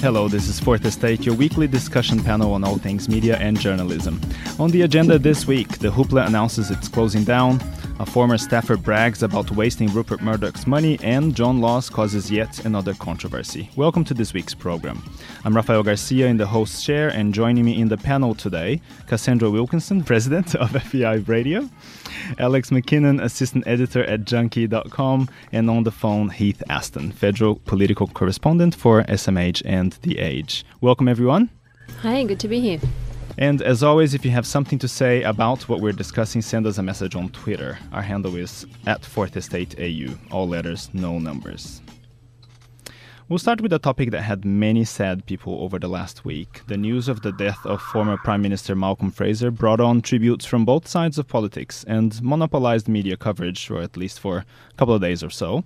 Hello, this is Fourth Estate, your weekly discussion panel on all things media and journalism. On the agenda this week, the Hoopla announces it's closing down, a former staffer brags about wasting Rupert Murdoch's money, and John Laws causes yet another controversy. Welcome to this week's program. I'm Rafael Garcia in the host chair, and joining me in the panel today, Cassandra Wilkinson, president of FBI Radio, Alex McKinnon, assistant editor at Junkee.com, and on the phone, Heath Aston, federal political correspondent for SMH and The Age. Welcome, everyone. Hi, good to be here. And as always, if you have something to say about what we're discussing, send us a message on Twitter. Our handle is at Fourth Estate AU. All letters, no numbers. We'll start with a topic that had many sad people over the last week. The news of the death of former Prime Minister Malcolm Fraser brought on tributes from both sides of politics and monopolized media coverage, or at least for a couple of days or so.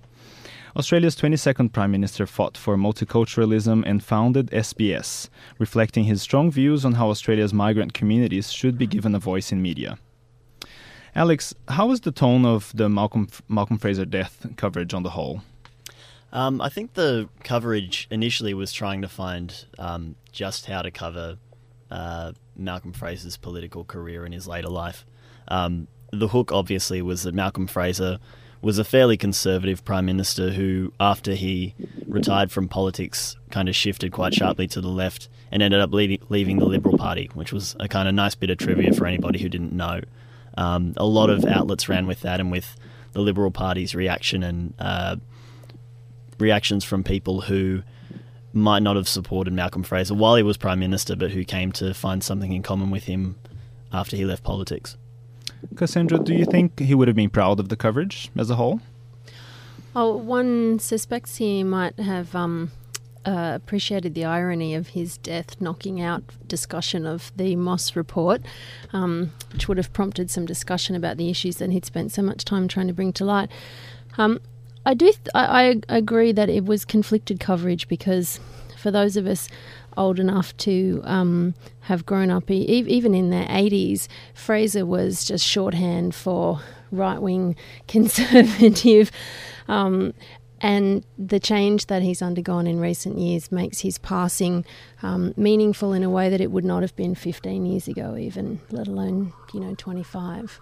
Australia's 22nd Prime Minister fought for multiculturalism and founded SBS, reflecting his strong views on how Australia's migrant communities should be given a voice in media. Alex, how was the tone of the Malcolm, Malcolm Fraser death coverage on the whole? Um, I think the coverage initially was trying to find um, just how to cover uh, Malcolm Fraser's political career in his later life. Um, the hook, obviously, was that Malcolm Fraser was a fairly conservative prime minister who, after he retired from politics, kind of shifted quite sharply to the left and ended up leaving, the Liberal Party, which was a kind of nice bit of trivia for anybody who didn't know. Um, a lot of outlets ran with that and with the Liberal Party's reaction and uh, reactions from people who might not have supported Malcolm Fraser while he was prime minister, but who came to find something in common with him after he left politics. Cassandra, do you think he would have been proud of the coverage as a whole? Oh, one suspects he might have um, uh, appreciated the irony of his death, knocking out discussion of the Moss report, um, which would have prompted some discussion about the issues that he'd spent so much time trying to bring to light. Um, I do. Th- I, I agree that it was conflicted coverage because for those of us old enough to um, have grown up, e- even in their 80s, Fraser was just shorthand for right wing conservative. Um, and the change that he's undergone in recent years makes his passing um, meaningful in a way that it would not have been 15 years ago, even, let alone, you know, 25.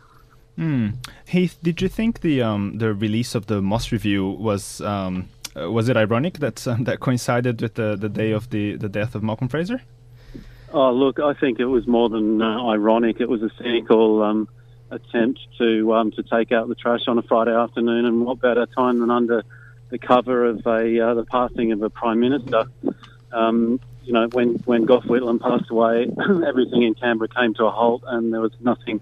Mm. Heath, did you think the um, the release of the Moss review was um, uh, was it ironic that um, that coincided with the, the day of the, the death of Malcolm Fraser? Oh, look, I think it was more than uh, ironic. It was a cynical um, attempt to um, to take out the trash on a Friday afternoon, and what better time than under the cover of a uh, the passing of a prime minister. Um, you know, when when Gough Whitlam passed away, everything in Canberra came to a halt, and there was nothing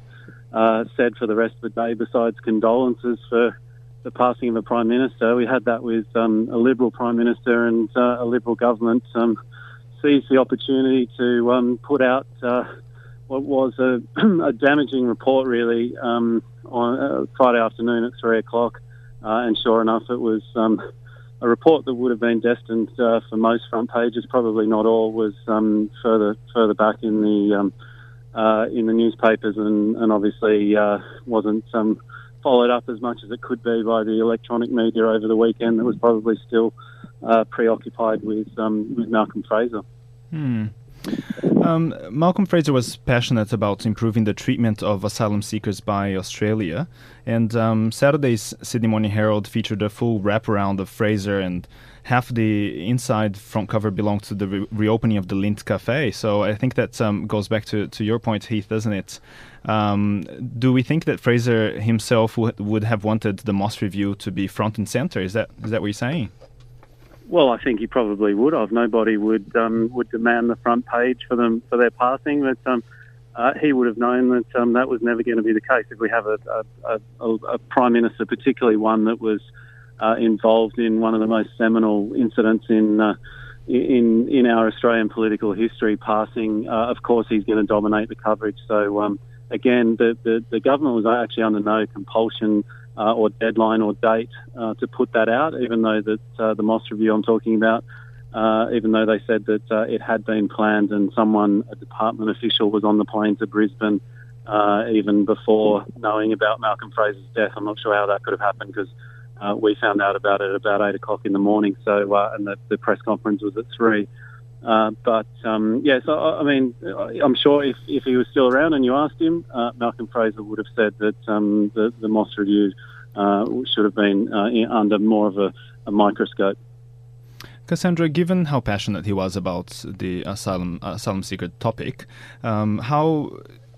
uh, said for the rest of the day besides condolences for the passing of a prime minister. We had that with um, a Liberal prime minister and uh, a Liberal government um, seized the opportunity to um, put out uh, what was a, a, damaging report, really, um, on uh, Friday afternoon at three o'clock. Uh, and sure enough, it was um, a report that would have been destined uh, for most front pages, probably not all, was um, further further back in the uh, in the newspapers, and, and obviously wasn't followed up as much as it could be by the electronic media over the weekend that was probably still uh, preoccupied with um, with Malcolm Fraser. Hmm. Um, Malcolm Fraser was passionate about improving the treatment of asylum seekers by Australia, and um, Saturday's Sydney Morning Herald featured a full wraparound of Fraser and half the inside front cover belonged to the re- reopening of the Lindt Cafe. So I think that um, goes back to, to your point, Heath, doesn't it? Um, do we think that Fraser himself w- would have wanted the Moss Review to be front and center? Is that is that what you're saying? well, I think he probably would have. Nobody would um, would demand the front page for them for their passing, but um, uh, he would have known that um, that was never going to be the case. If we have a, a, a, a prime minister, particularly one that was uh, involved in one of the most seminal incidents in uh, in in our Australian political history, passing, uh, of course, he's going to dominate the coverage. So um, again, the, the, the government was actually under no compulsion uh, or deadline or date uh, to put that out, even though that uh, the Moss review I'm talking about, even though they said that it had been planned and someone, a department official, was on the plane to Brisbane even before knowing about Malcolm Fraser's death. I'm not sure how that could have happened because we found out about it about eight o'clock in the morning. So, and the, the press conference was at three. Uh, but um, yeah, so I mean, I'm sure if, if he was still around and you asked him, uh, Malcolm Fraser would have said that um, the, the Moss review uh, should have been uh, under more of a, a, microscope. Cassandra, given how passionate he was about the asylum asylum seeker topic, um, how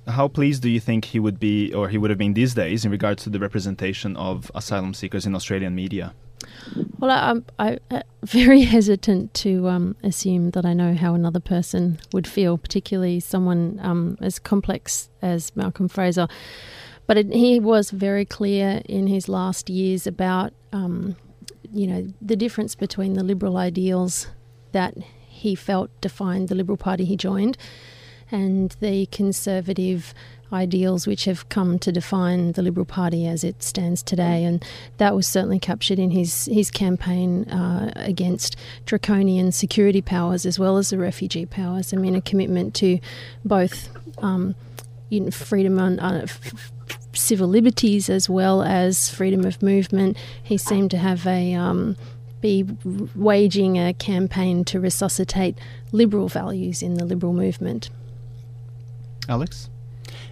how pleased do you think he would be, or he would have been these days, in regards to the representation of asylum seekers in Australian media? Well, I'm, I, am very hesitant to um, assume that I know how another person would feel, particularly someone um, as complex as Malcolm Fraser. But it, he was very clear in his last years about, um, you know, the difference between the liberal ideals that he felt defined the Liberal Party he joined and the conservative ideals which have come to define the Liberal Party as it stands today. And that was certainly captured in his, his campaign uh, against draconian security powers as well as the refugee powers. I mean, a commitment to both um, freedom on. Uh, f- civil liberties as well as freedom of movement. He seemed to have a um, be waging a campaign to resuscitate liberal values in the liberal movement. Alex?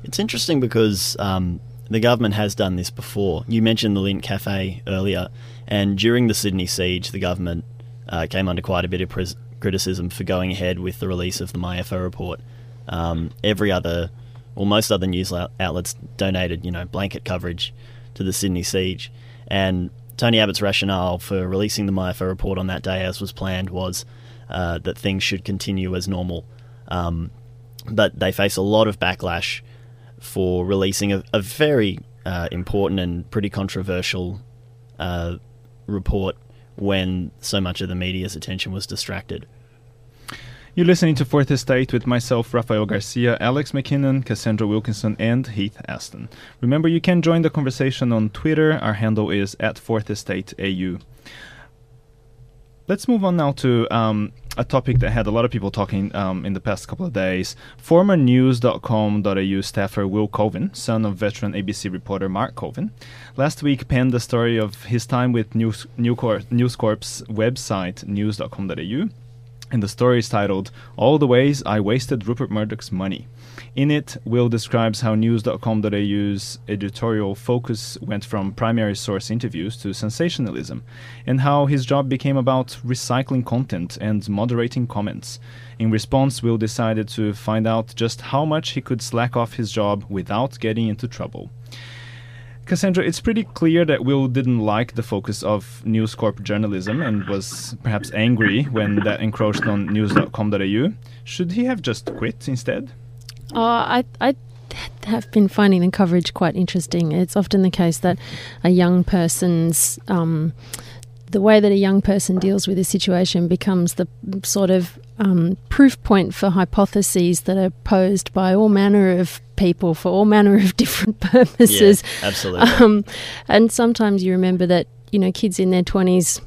It's interesting because um, the government has done this before. You mentioned the Lindt Cafe earlier, and during the Sydney siege, the government uh, came under quite a bit of pres- criticism for going ahead with the release of the MYEFO report. Um, every other, or most other news outlets donated, you know, blanket coverage to the Sydney siege, and Tony Abbott's rationale for releasing the MYEFO report on that day, as was planned, was uh, that things should continue as normal. Um, but they face a lot of backlash for releasing a, a very uh, important and pretty controversial uh, report when so much of the media's attention was distracted. You're listening to Fourth Estate with myself, Rafael Garcia, Alex McKinnon, Cassandra Wilkinson, and Heath Aston. Remember, you can join the conversation on Twitter. Our handle is at Fourth Estate AU. Let's move on now to um, a topic that had a lot of people talking um, in the past couple of days. Former news.com.au staffer Will Colvin, son of veteran ABC reporter Mark Colvin, last week penned the story of his time with News, News Corp's website, news.com.au. And the story is titled All the Ways I Wasted Rupert Murdoch's Money. In it, Will describes how news.com.au's editorial focus went from primary source interviews to sensationalism, and how his job became about recycling content and moderating comments. In response, Will decided to find out just how much he could slack off his job without getting into trouble. Cassandra, it's pretty clear that Will didn't like the focus of News Corp journalism and was perhaps angry when that encroached on news.com.au. Should he have just quit instead? Oh, I, I have been finding the coverage quite interesting. It's often the case that a young person's um, the way that a young person deals with a situation becomes the sort of um, proof point for hypotheses that are posed by all manner of people for all manner of different purposes. Yeah, absolutely. Um, and sometimes you remember that you know kids in their twenties,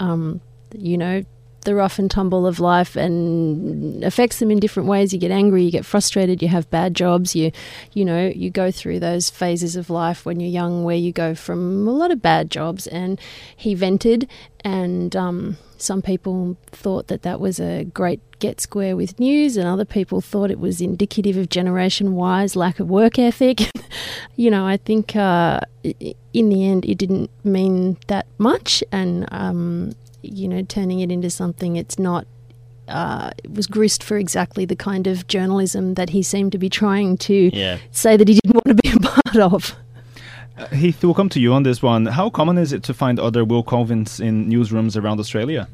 um, you know, the rough and tumble of life and affects them in different ways. You get angry, you get frustrated, you have bad jobs, you you know, you go through those phases of life when you're young where you go from a lot of bad jobs and he vented and um, some people thought that that was a great get square with news, and other people thought it was indicative of Generation Y's lack of work ethic. you know, I think uh, in the end it didn't mean that much, and um, you know, turning it into something it's not uh, was grist for exactly the kind of journalism that he seemed to be trying to yeah. say that he didn't want to be a part of. Uh, Heath, we'll come to you on this one. How common is it to find other Will Colvins in newsrooms around Australia?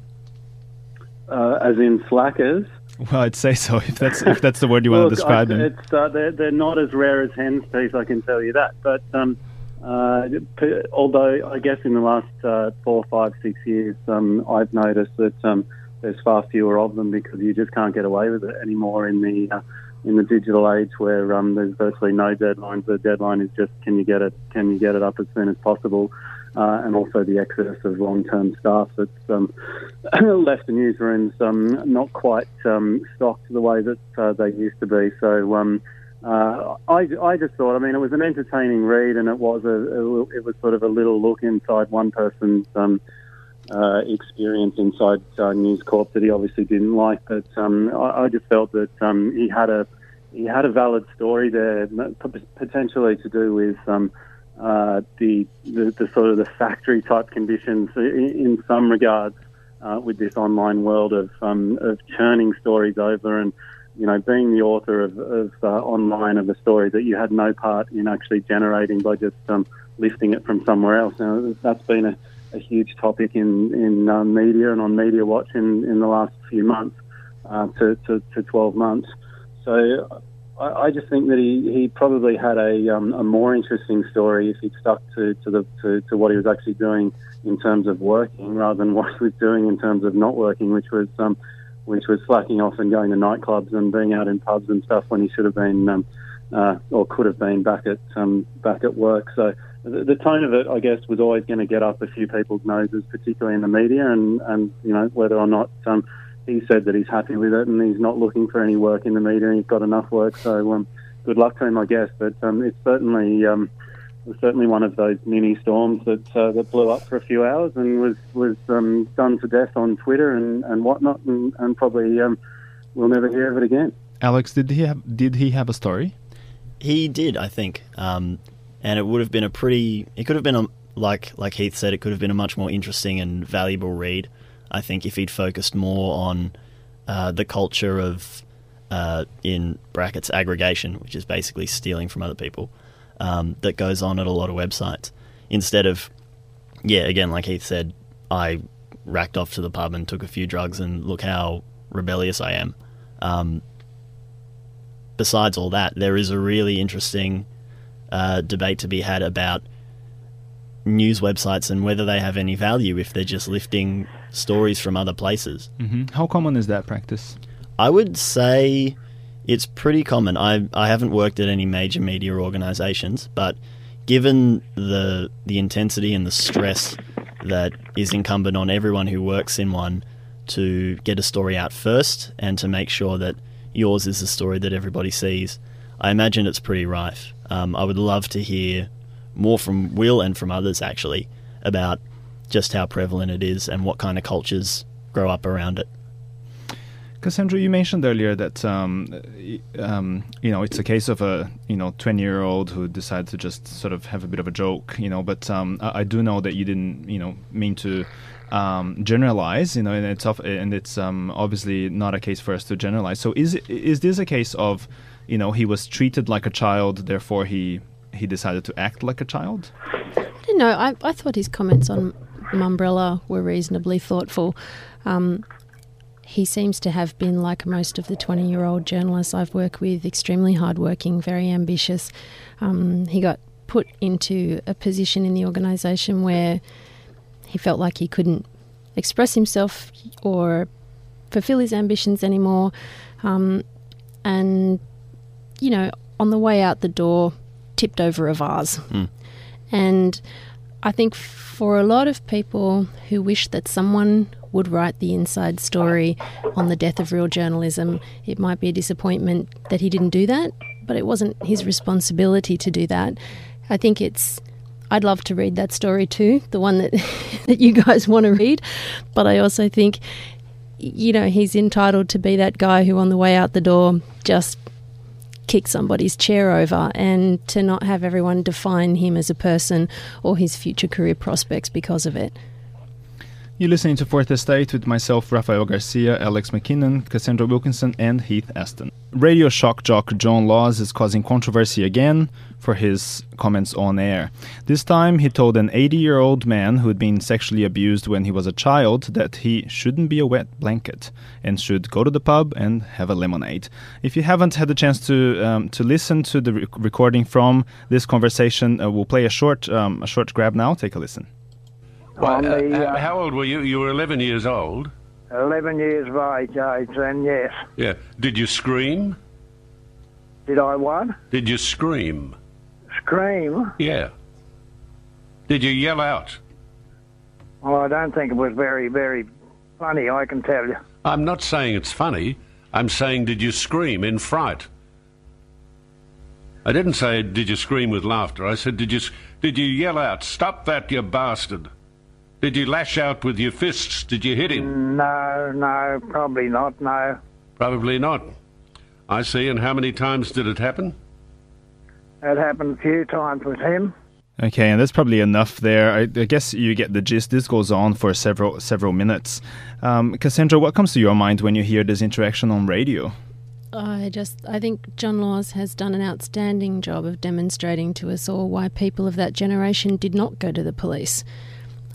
uh, as in slackers. Well, I'd say so if that's if that's the word you want to describe I, him. It's, uh, they're, they're not as rare as hen's teeth, I can tell you that. But um, uh, although I guess in the last uh, four, five, six years, um, I've noticed that um, there's far fewer of them because you just can't get away with it anymore in the uh, in the digital age where um, there's virtually no deadlines. The deadline is just can you get it can you get it up as soon as possible. Uh, and also the exodus of long-term staff that's um, left the newsrooms um, not quite um, stocked the way that uh, they used to be. So uh, I, I just thought, I mean, it was an entertaining read, and it was a, it was sort of a little look inside one person's um, uh, experience inside uh, News Corp that he obviously didn't like. But um, I, I just felt that um, he had a he had a valid story there, potentially to do with. Um, uh, the, the, the sort of the factory type conditions in, in some regards uh, with this online world of um, of churning stories over and you know being the author of, of uh, online of a story that you had no part in actually generating by just um, lifting it from somewhere else. Now that's been a, a huge topic in in uh, media and on Media Watch in, in the last few months uh, to, to, to 12 months. So I, I just think that he, he probably had a, um, a more interesting story if he'd stuck to, to, the, to, to what he was actually doing in terms of working rather than what he was doing in terms of not working, which was um, which was slacking off and going to nightclubs and being out in pubs and stuff when he should have been um, uh, or could have been back at um, back at work. So the, the tone of it, I guess, was always going to get up a few people's noses, particularly in the media, and, and you know whether or not um, he said that he's happy with it and he's not looking for any work in the media he's got enough work. So um, good luck to him, I guess. But um, it's certainly um, was certainly one of those mini storms that uh, that blew up for a few hours and was was um, done to death on Twitter and, and whatnot, and, and probably um, we'll never hear of it again. Alex, did he have did he have a story? He did, I think, um, and it would have been a pretty. It could have been a like like Heath said, it could have been a much more interesting and valuable read. I think if he'd focused more on uh, the culture of uh, in brackets aggregation, which is basically stealing from other people, um, that goes on at a lot of websites, instead of yeah, again, like Heath said, I racked off to the pub and took a few drugs and look how rebellious I am. Um, besides all that, there is a really interesting uh, debate to be had about news websites and whether they have any value if they're just lifting stories from other places. hmm How common is that practice? I would say it's pretty common. I I haven't worked at any major media organizations, but given the the intensity and the stress that is incumbent on everyone who works in one to get a story out first and to make sure that yours is the story that everybody sees, I imagine it's pretty rife. Um, I would love to hear more from Will and from others actually about just how prevalent it is and what kind of cultures grow up around it. Cassandra, you mentioned earlier that um, um, you know it's a case of a you know twenty year old who decided to just sort of have a bit of a joke, you know. But um, I, I do know that you didn't you know mean to um, generalize, you know, and it's of, and it's um, obviously not a case for us to generalize. So is is this a case of you know he was treated like a child, therefore he he decided to act like a child? I don't know. I, I thought his comments on Mumbrella were reasonably thoughtful. Um, he seems to have been, like most of the 20 year old journalists I've worked with, extremely hardworking, very ambitious. Um, he got put into a position in the organisation where he felt like he couldn't express himself or fulfill his ambitions anymore. Um, and, you know, on the way out the door, tipped over a vase. And I think for a lot of people who wish that someone would write the inside story on the death of real journalism, it might be a disappointment that he didn't do that, but it wasn't his responsibility to do that. I think it's I'd love to read that story too, the one that that you guys want to read, but I also think you know, he's entitled to be that guy who on the way out the door just kick somebody's chair over and to not have everyone define him as a person or his future career prospects because of it. You're listening to Fourth Estate with myself, Rafael Garcia, Alex McKinnon, Cassandra Wilkinson, and Heath Aston. Radio shock jock John Laws is causing controversy again for his comments on air. This time, he told an 80 year old man who had been sexually abused when he was a child that he shouldn't be a wet blanket and should go to the pub and have a lemonade. If you haven't had the chance to um, to listen to the re- recording from this conversation, uh, we'll play a short um, a short grab now. Take a listen. Well, the, uh, uh, how old were you? You were 11 years old. 11 years of age, age, and yes. Yeah. Did you scream? Did I what? Did you scream? Scream? Yeah. Did you yell out? Well, I don't think it was very, very funny, I can tell you. I'm not saying it's funny. I'm saying, did you scream in fright? I didn't say, did you scream with laughter. I said, did you, did you yell out, stop that, you bastard? Did you lash out with your fists? Did you hit him? No, no, probably not, no. Probably not. I see. And how many times did it happen? It happened a few times with him. Okay, and that's probably enough there. I, I guess you get the gist. This goes on for several several minutes. Um, Cassandra, what comes to your mind when you hear this interaction on radio? I just I think John Laws has done an outstanding job of demonstrating to us all why people of that generation did not go to the police.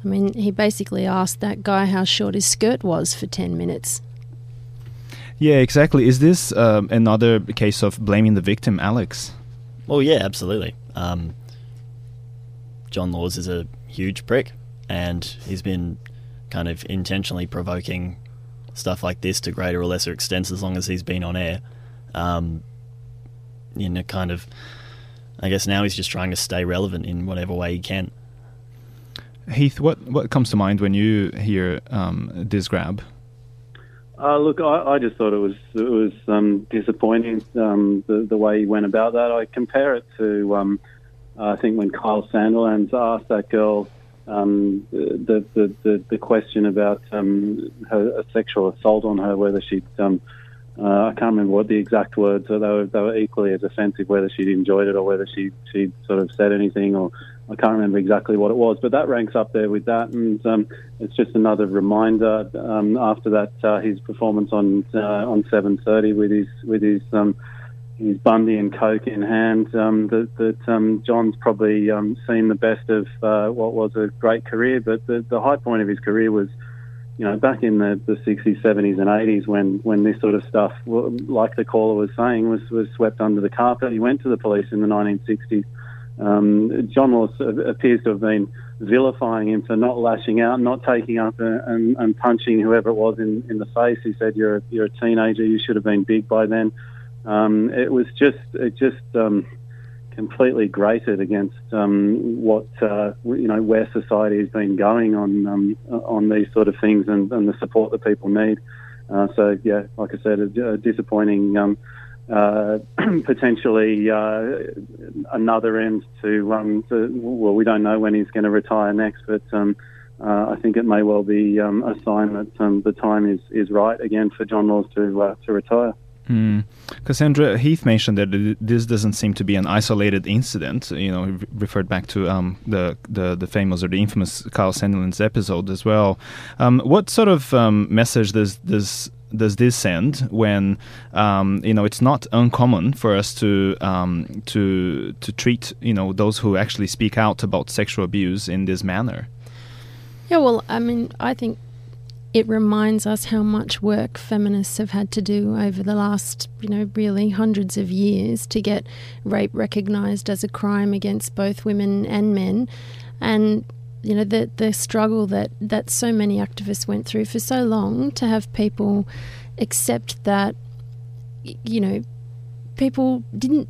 I mean, he basically asked that guy how short his skirt was for 10 minutes. Yeah, exactly. Is this um, another case of blaming the victim, Alex? Well, yeah, absolutely. Um, John Laws is a huge prick, and he's been kind of intentionally provoking stuff like this to greater or lesser extents as long as he's been on air. Um, you know, kind of, I guess now he's just trying to stay relevant in whatever way he can. Heath, what, what comes to mind when you hear um, this grab? Uh, look, I, I just thought it was it was um, disappointing um, the the way he went about that. I compare it to um, I think when Kyle Sandilands asked that girl um, the, the the the question about um, her a sexual assault on her, whether she'd um, uh, I can't remember what the exact words, but they were they were equally as offensive, whether she'd enjoyed it or whether she she sort of said anything or I can't remember exactly what it was, but that ranks up there with that, and um, it's just another reminder. Um, after that, uh, his performance on uh, on 7:30 with his with his um, his Bundy and Coke in hand, um, that, that um, John's probably um, seen the best of uh, what was a great career, but the, the high point of his career was. You know, back in the, the 60s, 70s, and 80s, when, when this sort of stuff, like the caller was saying, was, was swept under the carpet, he went to the police in the 1960s um, John Laws appears to have been vilifying him for not lashing out, not taking up and, and, punching whoever it was in, in the face. He said, "You're a, you're a teenager. You should have been big by then." Um, it was just it just um, completely grated against um, what uh, you know where society has been going on um, on these sort of things and, and, the support that people need. Uh, so yeah, like I said, a, a disappointing um, uh, potentially uh, another end to, um, to, well, we don't know when he's going to retire next, but um, uh, I think it may well be um, a sign that um, the time is, is right again for John Laws to uh, to retire. Mm. Cassandra Heath mentioned that this doesn't seem to be an isolated incident. You know, referred back to um, the, the the famous or the infamous Kyle Sandilands episode as well. Um, what sort of message does does does this send when um, you know it's not uncommon for us to um, to to treat you know those who actually speak out about sexual abuse in this manner? Yeah, well, I mean, I think it reminds us how much work feminists have had to do over the last, you know, really hundreds of years to get rape recognised as a crime against both women and men, and you know the the struggle that that so many activists went through for so long to have people accept that, you know, people didn't.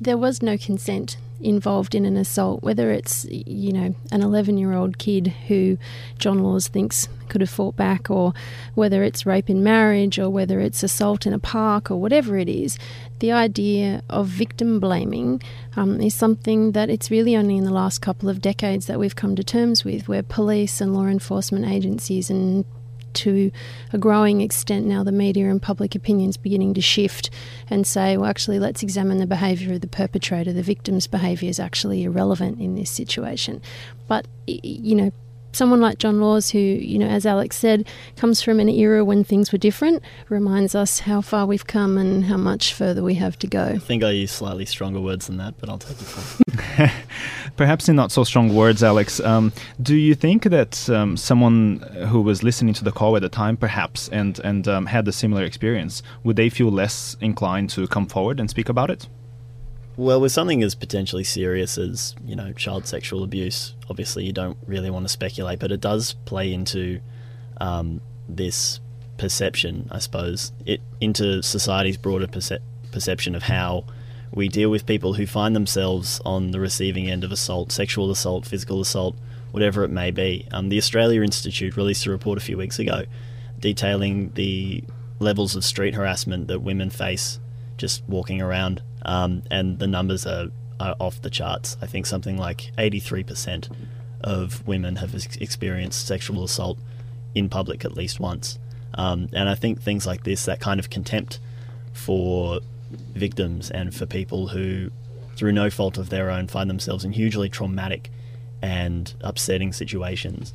There was no consent involved in an assault, whether it's, you know, an 11 year old kid who John Laws thinks could have fought back, or whether it's rape in marriage, or whether it's assault in a park, or whatever it is, the idea of victim blaming um, is something that it's really only in the last couple of decades that we've come to terms with, where police and law enforcement agencies and to a growing extent now the media and public opinion is beginning to shift and say, well, actually, let's examine the behaviour of the perpetrator. The victim's behaviour is actually irrelevant in this situation. But, you know, someone like John Laws, who, you know, as Alex said, comes from an era when things were different, reminds us how far we've come and how much further we have to go. I think I use slightly stronger words than that, but I'll take it. From Perhaps in not so strong words, Alex. Um, do you think that um, someone who was listening to the call at the time, perhaps, and and um, had a similar experience, would they feel less inclined to come forward and speak about it? Well, with something as potentially serious as you know child sexual abuse, obviously you don't really want to speculate, but it does play into um, this perception, I suppose, it into society's broader perce- perception of how we deal with people who find themselves on the receiving end of assault, sexual assault, physical assault, whatever it may be. Um, the Australia Institute released a report a few weeks ago detailing the levels of street harassment that women face just walking around, um, and the numbers are, are off the charts. I think something like 83% of women have ex- experienced sexual assault in public at least once. Um, and I think things like this, that kind of contempt for victims and for people who, through no fault of their own, find themselves in hugely traumatic and upsetting situations.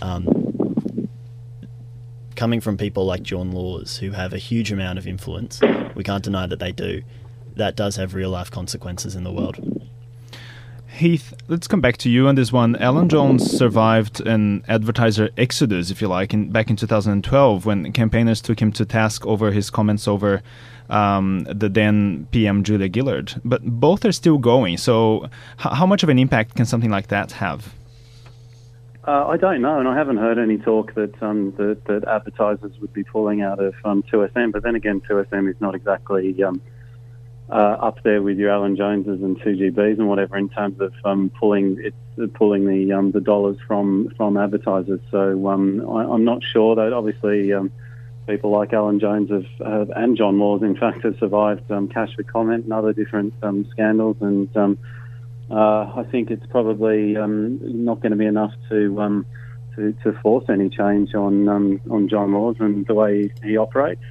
Um, coming from people like John Laws, who have a huge amount of influence, we can't deny that they do. That does have real life consequences in the world. Heath, let's come back to you on this one. Alan Jones survived an advertiser exodus, if you like, in, back in 2012 when campaigners took him to task over his comments over um, the then PM Julia Gillard. But both are still going. So, h- how much of an impact can something like that have? Uh, I don't know, and I haven't heard any talk that um, that, that advertisers would be pulling out of um, 2SM. But then again, 2SM is not exactly um, uh, up there with your Alan Joneses and 2GBs and whatever in terms of um, pulling it's uh, pulling the um, the dollars from from advertisers. So um, I, I'm not sure that obviously um, people like Alan Jones have, and John Laws in fact have survived um, cash for comment and other different um, scandals and. Uh, I think it's probably um, not going to be enough to, um, to to force any change on um, on John Laws and the way he operates.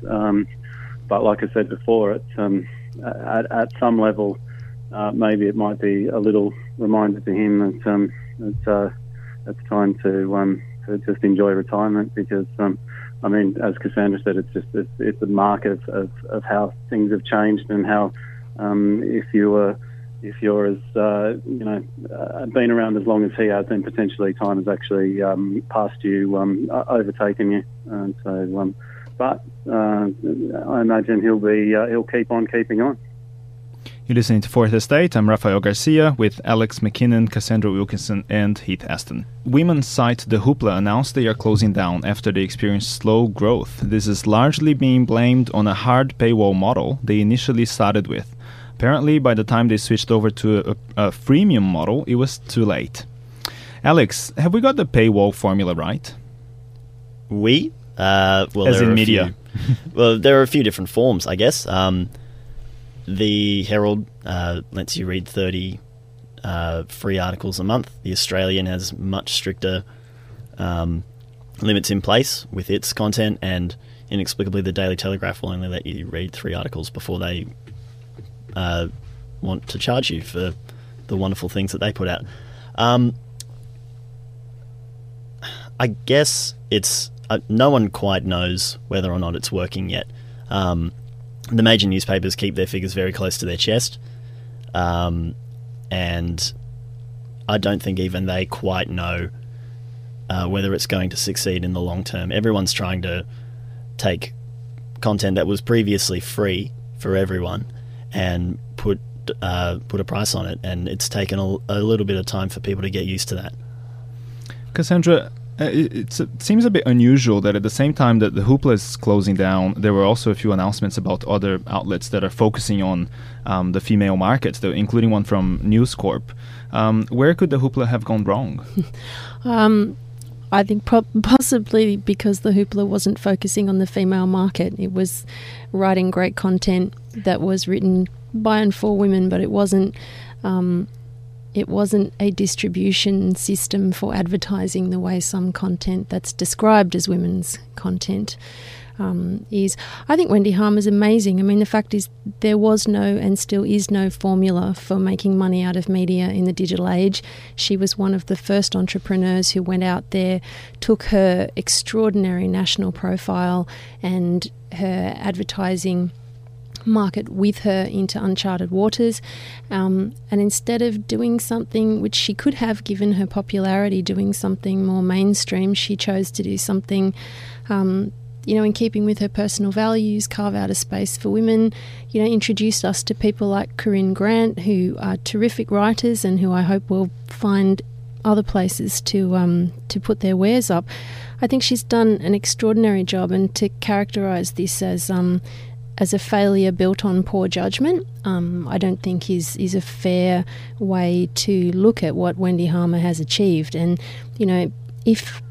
But like I said before, it's, at, at some level, uh, maybe it might be a little reminder to him that um, it's, uh, it's time to, um, to just enjoy retirement because. Um, I mean, as Cassandra said, it's just it's, it's a mark of, of, of how things have changed and how if you were if you're as uh, you know uh, been around as long as he has, then potentially time has actually um, passed you, um, overtaken you. And so, um, but uh, I imagine he'll be uh, he'll keep on keeping on. You're listening to Fourth Estate. I'm Rafael Garcia with Alex McKinnon, Cassandra Wilkinson, and Heath Aston. Women's site The Hoopla announced they are closing down after they experienced slow growth. This is largely being blamed on a hard paywall model they initially started with. Apparently, by the time they switched over to a, a freemium model, it was too late. Alex, have we got the paywall formula right? We? Uh, well, As in media. few- well, there are a few different forms, I guess. Um, the Herald uh, lets you read 30 uh, free articles a month. The Australian has much stricter um, limits in place with its content, and inexplicably, the Daily Telegraph will only let you read three articles before they uh, want to charge you for the wonderful things that they put out. Um, I guess it's uh, no one quite knows whether or not it's working yet. Um, the major newspapers keep their figures very close to their chest, um, and I don't think even they quite know uh, whether it's going to succeed in the long term. Everyone's trying to take content that was previously free for everyone and put uh, put a price on it, and it's taken a, a little bit of time for people to get used to that. Cassandra, uh, it, it's, it seems a bit unusual that at the same time that the Hoopla is closing down, there were also a few announcements about other outlets that are focusing on um, the female market, though, including one from News Corp. Um, where could the Hoopla have gone wrong? Um, I think pro- possibly because the Hoopla wasn't focusing on the female market. It was writing great content that was written by and for women, but it wasn't. Um, it wasn't a distribution system for advertising the way some content that's described as women's content um, is. I think Wendy Harmer is amazing. I mean, the fact is, there was no and still is no formula for making money out of media in the digital age. She was one of the first entrepreneurs who went out there, took her extraordinary national profile and her advertising market with her into uncharted waters. Um, and instead of doing something which she could have given her popularity, doing something more mainstream, she chose to do something. Um, you know, in keeping with her personal values, carve out a space for women, you know, introduce us to people like Corinne Grant, who are terrific writers and who I hope will find other places to um, to put their wares up. I think she's done an extraordinary job, and to characterise this as um, as a failure built on poor judgment, um, I don't think is is a fair way to look at what Wendy Harmer has achieved. And you know, if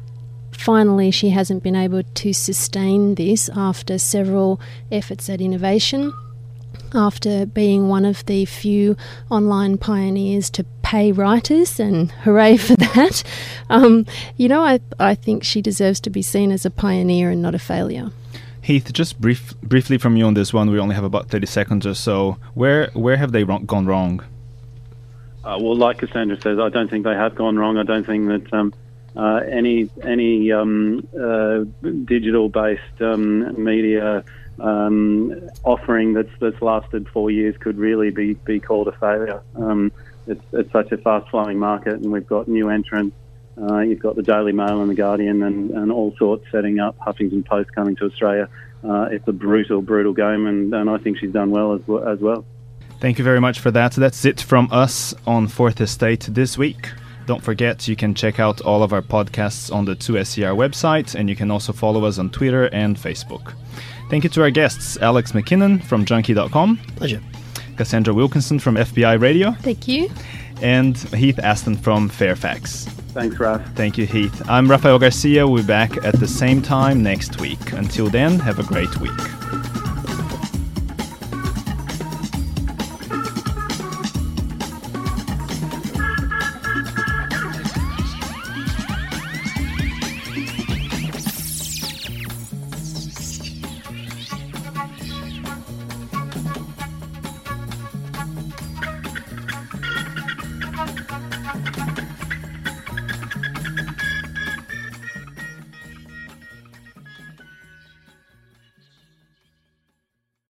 finally she hasn't been able to sustain this after several efforts at innovation, after being one of the few online pioneers to pay writers, and hooray for that. Um, you know, I, I think she deserves to be seen as a pioneer and not a failure. Heath, just brief, briefly from you on this one. We only have about thirty seconds or so. Where where have they wrong, gone wrong? Uh, well, like Cassandra says, I don't think they have gone wrong. I don't think that um, uh, any any um, uh, digital-based um, media um, offering that's that's lasted four years could really be, be called a failure. Um, it's, it's such a fast-flowing market, and we've got new entrants uh, you've got the Daily Mail and the Guardian and, and all sorts setting up. Huffington Post coming to Australia. Uh, it's a brutal, brutal game, and, and I think she's done well as, as well. Thank you very much for that. That's it from us on Fourth Estate this week. Don't forget, you can check out all of our podcasts on the 2SER website, and you can also follow us on Twitter and Facebook. Thank you to our guests, Alex McKinnon from Junkee.com. Pleasure. Cassandra Wilkinson from FBI Radio. Thank you. And Heath Aston from Fairfax. Thanks, Raf. Thank you, Heath. I'm Rafael Garcia. We'll be back at the same time next week. Until then, have a great week.